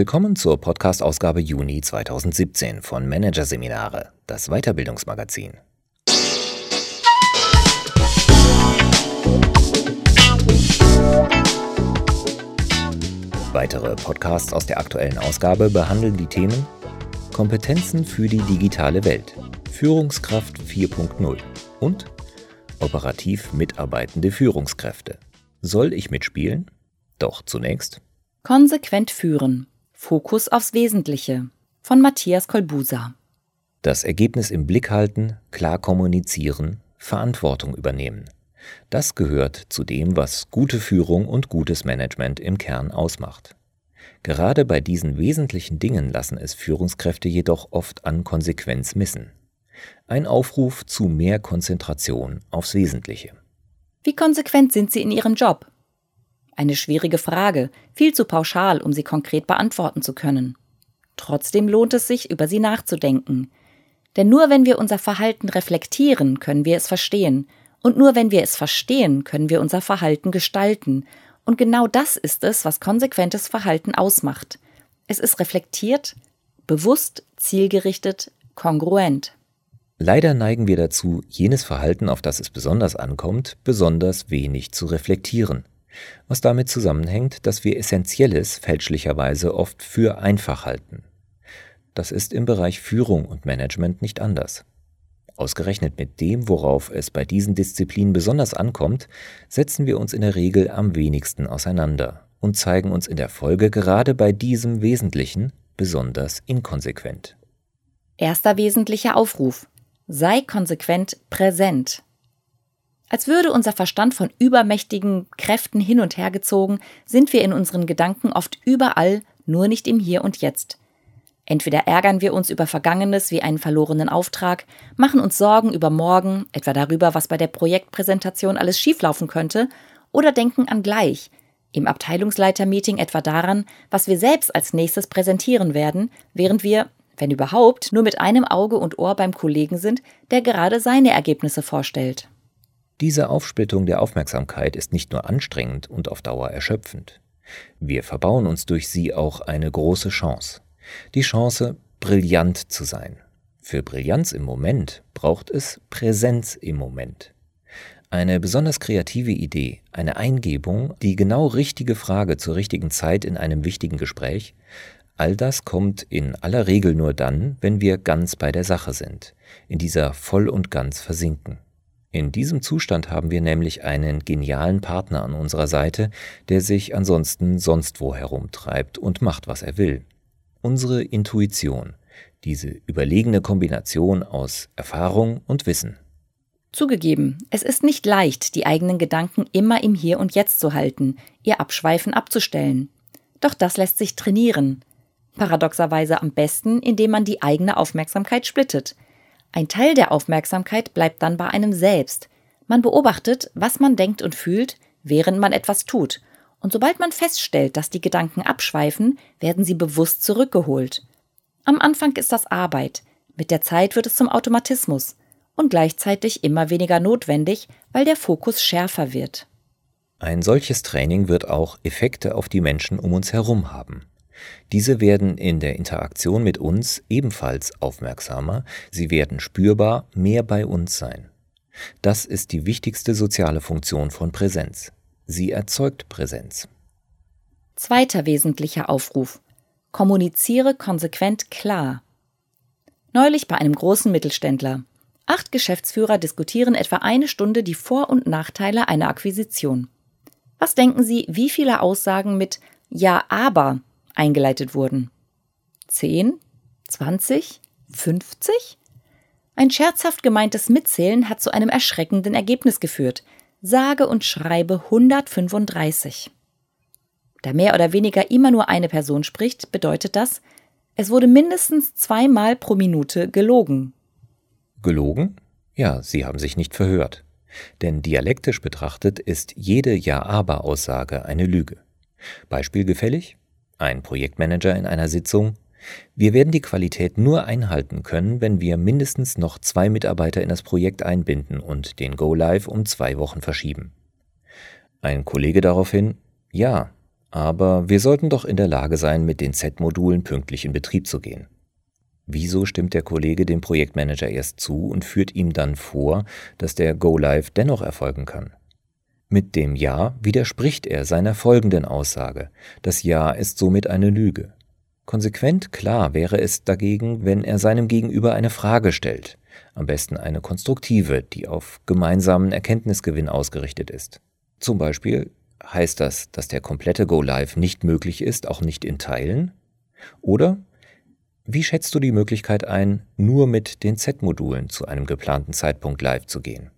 Willkommen zur Podcast-Ausgabe Juni 2017 von Managerseminare, das Weiterbildungsmagazin. Weitere Podcasts aus der aktuellen Ausgabe behandeln die Themen Kompetenzen für die digitale Welt, Führungskraft 4.0 und operativ mitarbeitende Führungskräfte. Soll ich mitspielen? Doch zunächst Konsequent führen. Fokus aufs Wesentliche von Matthias Kolbusa. Das Ergebnis im Blick halten, klar kommunizieren, Verantwortung übernehmen. Das gehört zu dem, was gute Führung und gutes Management im Kern ausmacht. Gerade bei diesen wesentlichen Dingen lassen es Führungskräfte jedoch oft an Konsequenz missen. Ein Aufruf zu mehr Konzentration aufs Wesentliche. Wie konsequent sind Sie in Ihrem Job? Eine schwierige Frage, viel zu pauschal, um sie konkret beantworten zu können. Trotzdem lohnt es sich, über sie nachzudenken. Denn nur wenn wir unser Verhalten reflektieren, können wir es verstehen. Und nur wenn wir es verstehen, können wir unser Verhalten gestalten. Und genau das ist es, was konsequentes Verhalten ausmacht. Es ist reflektiert, bewusst, zielgerichtet, kongruent. Leider neigen wir dazu, jenes Verhalten, auf das es besonders ankommt, besonders wenig zu reflektieren was damit zusammenhängt, dass wir Essentielles fälschlicherweise oft für einfach halten. Das ist im Bereich Führung und Management nicht anders. Ausgerechnet mit dem, worauf es bei diesen Disziplinen besonders ankommt, setzen wir uns in der Regel am wenigsten auseinander und zeigen uns in der Folge gerade bei diesem Wesentlichen besonders inkonsequent. Erster wesentlicher Aufruf. Sei konsequent präsent. Als würde unser Verstand von übermächtigen Kräften hin und her gezogen, sind wir in unseren Gedanken oft überall, nur nicht im Hier und Jetzt. Entweder ärgern wir uns über Vergangenes wie einen verlorenen Auftrag, machen uns Sorgen über morgen, etwa darüber, was bei der Projektpräsentation alles schieflaufen könnte, oder denken an gleich, im Abteilungsleitermeeting etwa daran, was wir selbst als nächstes präsentieren werden, während wir, wenn überhaupt, nur mit einem Auge und Ohr beim Kollegen sind, der gerade seine Ergebnisse vorstellt. Diese Aufsplittung der Aufmerksamkeit ist nicht nur anstrengend und auf Dauer erschöpfend. Wir verbauen uns durch sie auch eine große Chance. Die Chance, brillant zu sein. Für Brillanz im Moment braucht es Präsenz im Moment. Eine besonders kreative Idee, eine Eingebung, die genau richtige Frage zur richtigen Zeit in einem wichtigen Gespräch, all das kommt in aller Regel nur dann, wenn wir ganz bei der Sache sind, in dieser voll und ganz versinken. In diesem Zustand haben wir nämlich einen genialen Partner an unserer Seite, der sich ansonsten sonst wo herumtreibt und macht, was er will. Unsere Intuition, diese überlegene Kombination aus Erfahrung und Wissen. Zugegeben, es ist nicht leicht, die eigenen Gedanken immer im Hier und Jetzt zu halten, ihr Abschweifen abzustellen. Doch das lässt sich trainieren. Paradoxerweise am besten, indem man die eigene Aufmerksamkeit splittet – ein Teil der Aufmerksamkeit bleibt dann bei einem selbst. Man beobachtet, was man denkt und fühlt, während man etwas tut. Und sobald man feststellt, dass die Gedanken abschweifen, werden sie bewusst zurückgeholt. Am Anfang ist das Arbeit. Mit der Zeit wird es zum Automatismus und gleichzeitig immer weniger notwendig, weil der Fokus schärfer wird. Ein solches Training wird auch Effekte auf die Menschen um uns herum haben. Diese werden in der Interaktion mit uns ebenfalls aufmerksamer, sie werden spürbar mehr bei uns sein. Das ist die wichtigste soziale Funktion von Präsenz. Sie erzeugt Präsenz. Zweiter wesentlicher Aufruf. Kommuniziere konsequent klar. Neulich bei einem großen Mittelständler. Acht Geschäftsführer diskutieren etwa eine Stunde die Vor- und Nachteile einer Akquisition. Was denken Sie, wie viele Aussagen mit Ja, aber eingeleitet wurden. 10, 20, 50? Ein scherzhaft gemeintes Mitzählen hat zu einem erschreckenden Ergebnis geführt. Sage und schreibe 135. Da mehr oder weniger immer nur eine Person spricht, bedeutet das, es wurde mindestens zweimal pro Minute gelogen. Gelogen? Ja, Sie haben sich nicht verhört. Denn dialektisch betrachtet ist jede Ja-Aber-Aussage eine Lüge. Beispiel gefällig? Ein Projektmanager in einer Sitzung, wir werden die Qualität nur einhalten können, wenn wir mindestens noch zwei Mitarbeiter in das Projekt einbinden und den Go Live um zwei Wochen verschieben. Ein Kollege daraufhin, ja, aber wir sollten doch in der Lage sein, mit den Z-Modulen pünktlich in Betrieb zu gehen. Wieso stimmt der Kollege dem Projektmanager erst zu und führt ihm dann vor, dass der Go-Live dennoch erfolgen kann? Mit dem Ja widerspricht er seiner folgenden Aussage. Das Ja ist somit eine Lüge. Konsequent klar wäre es dagegen, wenn er seinem Gegenüber eine Frage stellt, am besten eine konstruktive, die auf gemeinsamen Erkenntnisgewinn ausgerichtet ist. Zum Beispiel heißt das, dass der komplette Go Live nicht möglich ist, auch nicht in Teilen? Oder wie schätzt du die Möglichkeit ein, nur mit den Z-Modulen zu einem geplanten Zeitpunkt live zu gehen?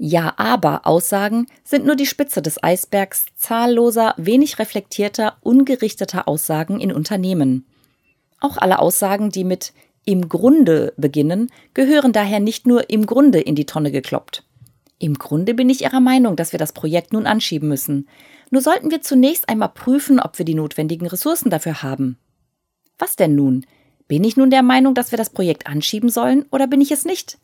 Ja, aber Aussagen sind nur die Spitze des Eisbergs zahlloser, wenig reflektierter, ungerichteter Aussagen in Unternehmen. Auch alle Aussagen, die mit im Grunde beginnen, gehören daher nicht nur im Grunde in die Tonne gekloppt. Im Grunde bin ich Ihrer Meinung, dass wir das Projekt nun anschieben müssen. Nur sollten wir zunächst einmal prüfen, ob wir die notwendigen Ressourcen dafür haben. Was denn nun? Bin ich nun der Meinung, dass wir das Projekt anschieben sollen oder bin ich es nicht?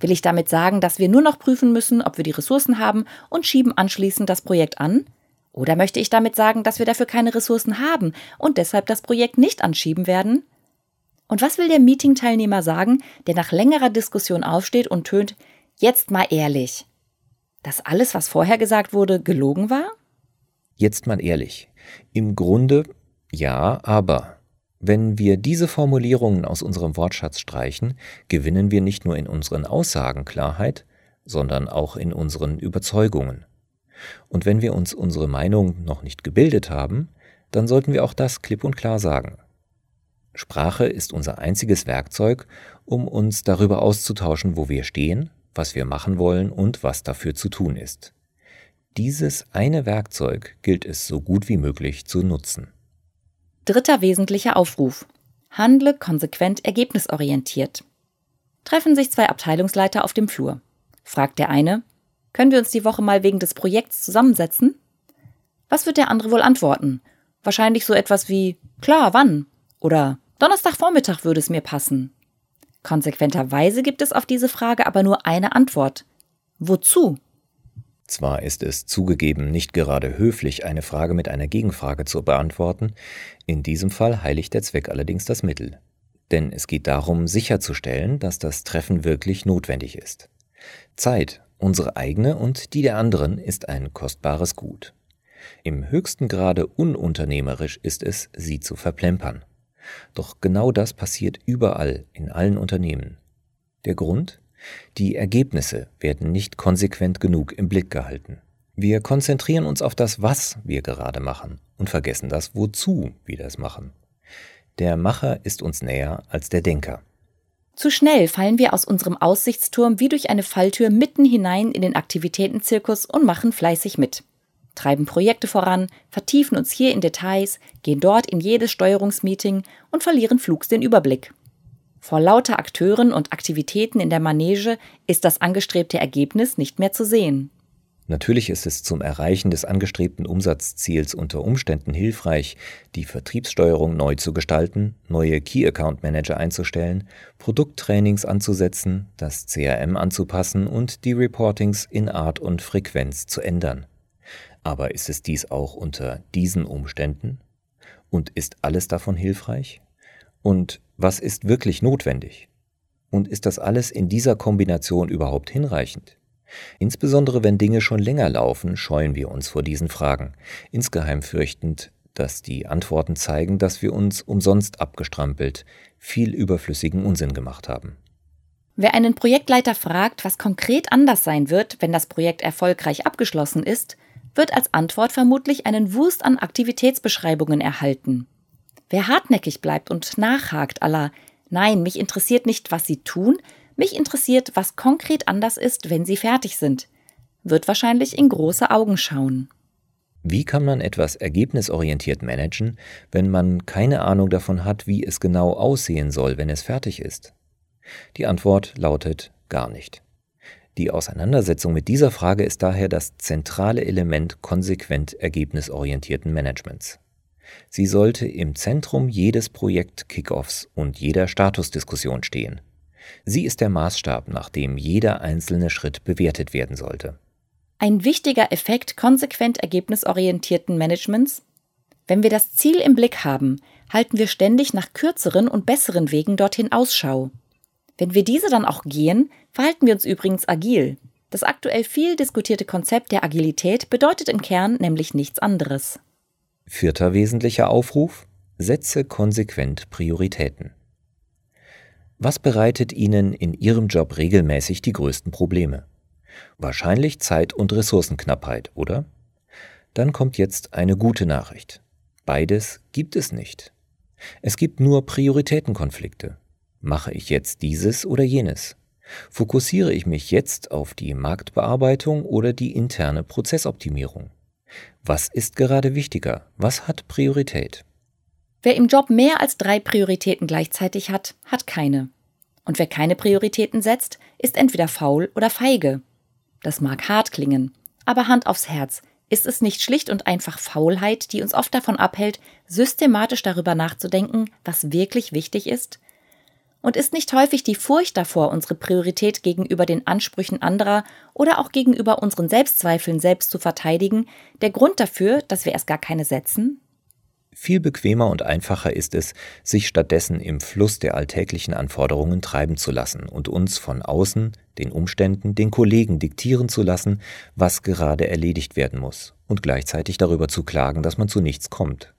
Will ich damit sagen, dass wir nur noch prüfen müssen, ob wir die Ressourcen haben und schieben anschließend das Projekt an? Oder möchte ich damit sagen, dass wir dafür keine Ressourcen haben und deshalb das Projekt nicht anschieben werden? Und was will der Meeting-Teilnehmer sagen, der nach längerer Diskussion aufsteht und tönt, jetzt mal ehrlich, dass alles, was vorher gesagt wurde, gelogen war? Jetzt mal ehrlich. Im Grunde ja, aber wenn wir diese Formulierungen aus unserem Wortschatz streichen, gewinnen wir nicht nur in unseren Aussagen Klarheit, sondern auch in unseren Überzeugungen. Und wenn wir uns unsere Meinung noch nicht gebildet haben, dann sollten wir auch das klipp und klar sagen. Sprache ist unser einziges Werkzeug, um uns darüber auszutauschen, wo wir stehen, was wir machen wollen und was dafür zu tun ist. Dieses eine Werkzeug gilt es so gut wie möglich zu nutzen. Dritter wesentlicher Aufruf. Handle konsequent ergebnisorientiert. Treffen sich zwei Abteilungsleiter auf dem Flur. Fragt der eine, können wir uns die Woche mal wegen des Projekts zusammensetzen? Was wird der andere wohl antworten? Wahrscheinlich so etwas wie, klar, wann? Oder Donnerstagvormittag würde es mir passen. Konsequenterweise gibt es auf diese Frage aber nur eine Antwort. Wozu? Zwar ist es zugegeben nicht gerade höflich, eine Frage mit einer Gegenfrage zu beantworten, in diesem Fall heiligt der Zweck allerdings das Mittel. Denn es geht darum, sicherzustellen, dass das Treffen wirklich notwendig ist. Zeit, unsere eigene und die der anderen, ist ein kostbares Gut. Im höchsten Grade ununternehmerisch ist es, sie zu verplempern. Doch genau das passiert überall in allen Unternehmen. Der Grund? Die Ergebnisse werden nicht konsequent genug im Blick gehalten. Wir konzentrieren uns auf das, was wir gerade machen und vergessen das, wozu wir das machen. Der Macher ist uns näher als der Denker. Zu schnell fallen wir aus unserem Aussichtsturm wie durch eine Falltür mitten hinein in den Aktivitätenzirkus und machen fleißig mit. Treiben Projekte voran, vertiefen uns hier in Details, gehen dort in jedes Steuerungsmeeting und verlieren flugs den Überblick. Vor lauter Akteuren und Aktivitäten in der Manege ist das angestrebte Ergebnis nicht mehr zu sehen. Natürlich ist es zum Erreichen des angestrebten Umsatzziels unter Umständen hilfreich, die Vertriebssteuerung neu zu gestalten, neue Key Account Manager einzustellen, Produkttrainings anzusetzen, das CRM anzupassen und die Reportings in Art und Frequenz zu ändern. Aber ist es dies auch unter diesen Umständen? Und ist alles davon hilfreich? Und was ist wirklich notwendig? Und ist das alles in dieser Kombination überhaupt hinreichend? Insbesondere wenn Dinge schon länger laufen, scheuen wir uns vor diesen Fragen, insgeheim fürchtend, dass die Antworten zeigen, dass wir uns umsonst abgestrampelt, viel überflüssigen Unsinn gemacht haben. Wer einen Projektleiter fragt, was konkret anders sein wird, wenn das Projekt erfolgreich abgeschlossen ist, wird als Antwort vermutlich einen Wust an Aktivitätsbeschreibungen erhalten. Wer hartnäckig bleibt und nachhakt aller Nein, mich interessiert nicht, was Sie tun, mich interessiert, was konkret anders ist, wenn Sie fertig sind, wird wahrscheinlich in große Augen schauen. Wie kann man etwas ergebnisorientiert managen, wenn man keine Ahnung davon hat, wie es genau aussehen soll, wenn es fertig ist? Die Antwort lautet gar nicht. Die Auseinandersetzung mit dieser Frage ist daher das zentrale Element konsequent ergebnisorientierten Managements. Sie sollte im Zentrum jedes Projekt-Kickoffs und jeder Statusdiskussion stehen. Sie ist der Maßstab, nach dem jeder einzelne Schritt bewertet werden sollte. ein wichtiger Effekt konsequent ergebnisorientierten Managements? Wenn wir das Ziel im Blick haben, halten wir ständig nach kürzeren und besseren Wegen dorthin Ausschau. Wenn wir diese dann auch gehen, verhalten wir uns übrigens agil. Das aktuell viel diskutierte Konzept der Agilität bedeutet im Kern nämlich nichts anderes. Vierter wesentlicher Aufruf Setze konsequent Prioritäten. Was bereitet Ihnen in Ihrem Job regelmäßig die größten Probleme? Wahrscheinlich Zeit- und Ressourcenknappheit, oder? Dann kommt jetzt eine gute Nachricht. Beides gibt es nicht. Es gibt nur Prioritätenkonflikte. Mache ich jetzt dieses oder jenes? Fokussiere ich mich jetzt auf die Marktbearbeitung oder die interne Prozessoptimierung? Was ist gerade wichtiger? Was hat Priorität? Wer im Job mehr als drei Prioritäten gleichzeitig hat, hat keine. Und wer keine Prioritäten setzt, ist entweder faul oder feige. Das mag hart klingen, aber Hand aufs Herz, ist es nicht schlicht und einfach Faulheit, die uns oft davon abhält, systematisch darüber nachzudenken, was wirklich wichtig ist? Und ist nicht häufig die Furcht davor, unsere Priorität gegenüber den Ansprüchen anderer oder auch gegenüber unseren Selbstzweifeln selbst zu verteidigen, der Grund dafür, dass wir erst gar keine setzen? Viel bequemer und einfacher ist es, sich stattdessen im Fluss der alltäglichen Anforderungen treiben zu lassen und uns von außen, den Umständen, den Kollegen diktieren zu lassen, was gerade erledigt werden muss, und gleichzeitig darüber zu klagen, dass man zu nichts kommt.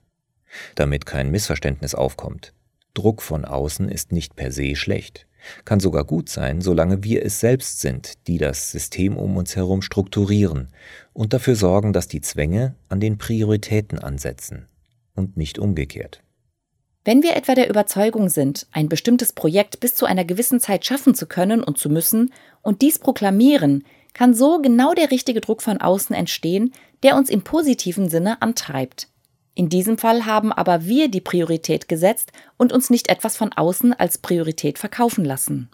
Damit kein Missverständnis aufkommt. Druck von außen ist nicht per se schlecht, kann sogar gut sein, solange wir es selbst sind, die das System um uns herum strukturieren und dafür sorgen, dass die Zwänge an den Prioritäten ansetzen und nicht umgekehrt. Wenn wir etwa der Überzeugung sind, ein bestimmtes Projekt bis zu einer gewissen Zeit schaffen zu können und zu müssen und dies proklamieren, kann so genau der richtige Druck von außen entstehen, der uns im positiven Sinne antreibt. In diesem Fall haben aber wir die Priorität gesetzt und uns nicht etwas von außen als Priorität verkaufen lassen.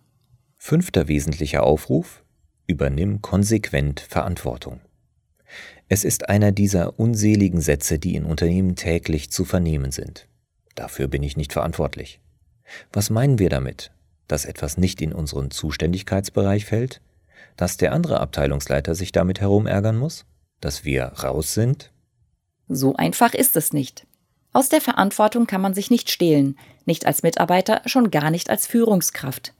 Fünfter wesentlicher Aufruf Übernimm konsequent Verantwortung. Es ist einer dieser unseligen Sätze, die in Unternehmen täglich zu vernehmen sind. Dafür bin ich nicht verantwortlich. Was meinen wir damit? Dass etwas nicht in unseren Zuständigkeitsbereich fällt? Dass der andere Abteilungsleiter sich damit herumärgern muss? Dass wir raus sind? So einfach ist es nicht. Aus der Verantwortung kann man sich nicht stehlen, nicht als Mitarbeiter, schon gar nicht als Führungskraft.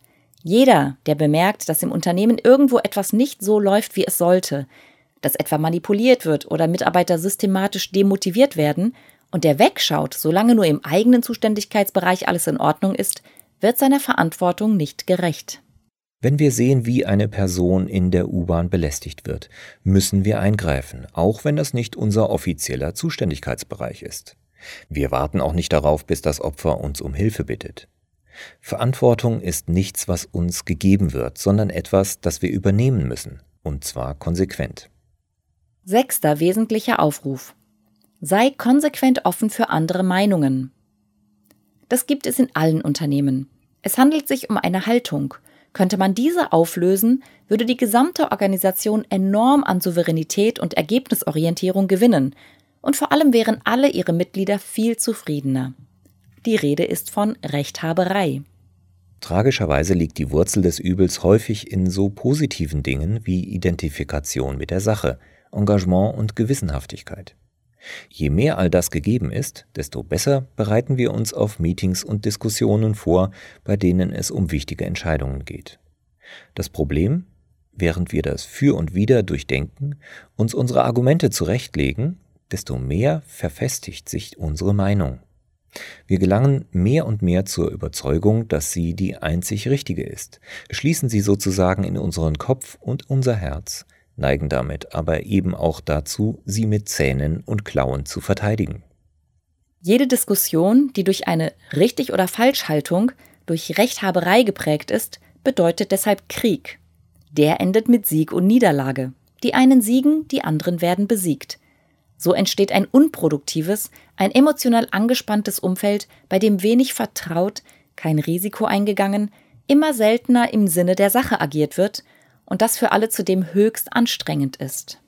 Jeder, der bemerkt, dass im Unternehmen irgendwo etwas nicht so läuft, wie es sollte, dass etwa manipuliert wird oder Mitarbeiter systematisch demotiviert werden und der wegschaut, solange nur im eigenen Zuständigkeitsbereich alles in Ordnung ist, wird seiner Verantwortung nicht gerecht. Wenn wir sehen, wie eine Person in der U-Bahn belästigt wird, müssen wir eingreifen, auch wenn das nicht unser offizieller Zuständigkeitsbereich ist. Wir warten auch nicht darauf, bis das Opfer uns um Hilfe bittet. Verantwortung ist nichts, was uns gegeben wird, sondern etwas, das wir übernehmen müssen, und zwar konsequent. Sechster wesentlicher Aufruf. Sei konsequent offen für andere Meinungen. Das gibt es in allen Unternehmen. Es handelt sich um eine Haltung. Könnte man diese auflösen, würde die gesamte Organisation enorm an Souveränität und Ergebnisorientierung gewinnen, und vor allem wären alle ihre Mitglieder viel zufriedener. Die Rede ist von Rechthaberei. Tragischerweise liegt die Wurzel des Übels häufig in so positiven Dingen wie Identifikation mit der Sache, Engagement und Gewissenhaftigkeit. Je mehr all das gegeben ist, desto besser bereiten wir uns auf Meetings und Diskussionen vor, bei denen es um wichtige Entscheidungen geht. Das Problem, während wir das Für und Wider durchdenken, uns unsere Argumente zurechtlegen, desto mehr verfestigt sich unsere Meinung. Wir gelangen mehr und mehr zur Überzeugung, dass sie die einzig richtige ist, schließen sie sozusagen in unseren Kopf und unser Herz, neigen damit aber eben auch dazu, sie mit Zähnen und Klauen zu verteidigen. Jede Diskussion, die durch eine richtig oder Falschhaltung, durch Rechthaberei geprägt ist, bedeutet deshalb Krieg. Der endet mit Sieg und Niederlage. Die einen siegen, die anderen werden besiegt. So entsteht ein unproduktives, ein emotional angespanntes Umfeld, bei dem wenig vertraut, kein Risiko eingegangen, immer seltener im Sinne der Sache agiert wird und das für alle zudem höchst anstrengend ist.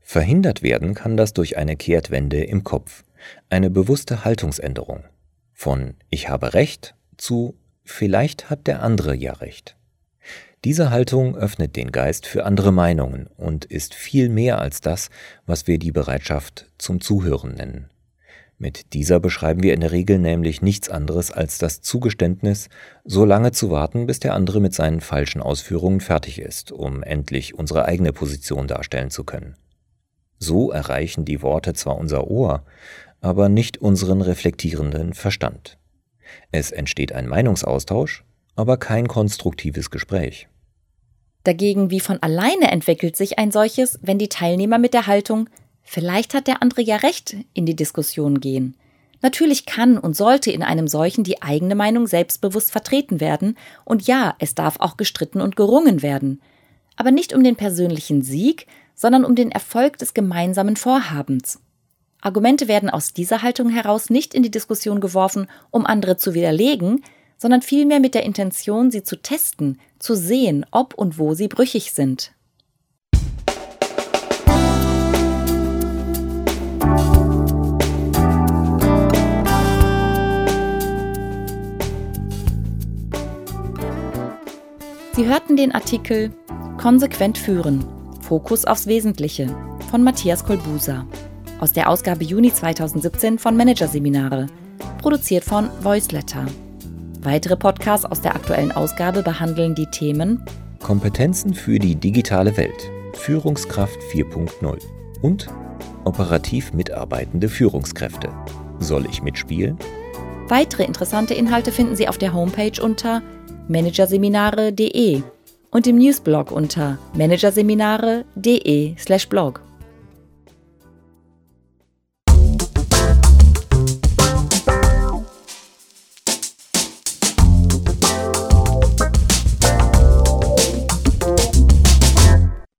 Verhindert werden kann das durch eine Kehrtwende im Kopf, eine bewusste Haltungsänderung. Von ich habe Recht zu vielleicht hat der andere ja Recht. Diese Haltung öffnet den Geist für andere Meinungen und ist viel mehr als das, was wir die Bereitschaft zum Zuhören nennen. Mit dieser beschreiben wir in der Regel nämlich nichts anderes als das Zugeständnis, so lange zu warten, bis der andere mit seinen falschen Ausführungen fertig ist, um endlich unsere eigene Position darstellen zu können. So erreichen die Worte zwar unser Ohr, aber nicht unseren reflektierenden Verstand. Es entsteht ein Meinungsaustausch, aber kein konstruktives Gespräch. Dagegen wie von alleine entwickelt sich ein solches, wenn die Teilnehmer mit der Haltung Vielleicht hat der andere ja recht in die Diskussion gehen. Natürlich kann und sollte in einem solchen die eigene Meinung selbstbewusst vertreten werden, und ja, es darf auch gestritten und gerungen werden. Aber nicht um den persönlichen Sieg, sondern um den Erfolg des gemeinsamen Vorhabens. Argumente werden aus dieser Haltung heraus nicht in die Diskussion geworfen, um andere zu widerlegen, sondern vielmehr mit der Intention, sie zu testen, zu sehen, ob und wo sie brüchig sind. Sie hörten den Artikel Konsequent führen. Fokus aufs Wesentliche von Matthias Kolbusa aus der Ausgabe Juni 2017 von Managerseminare, produziert von Voiceletter. Weitere Podcasts aus der aktuellen Ausgabe behandeln die Themen Kompetenzen für die digitale Welt, Führungskraft 4.0 und operativ mitarbeitende Führungskräfte. Soll ich mitspielen? Weitere interessante Inhalte finden Sie auf der Homepage unter managerseminare.de und im Newsblog unter managerseminare.de/blog.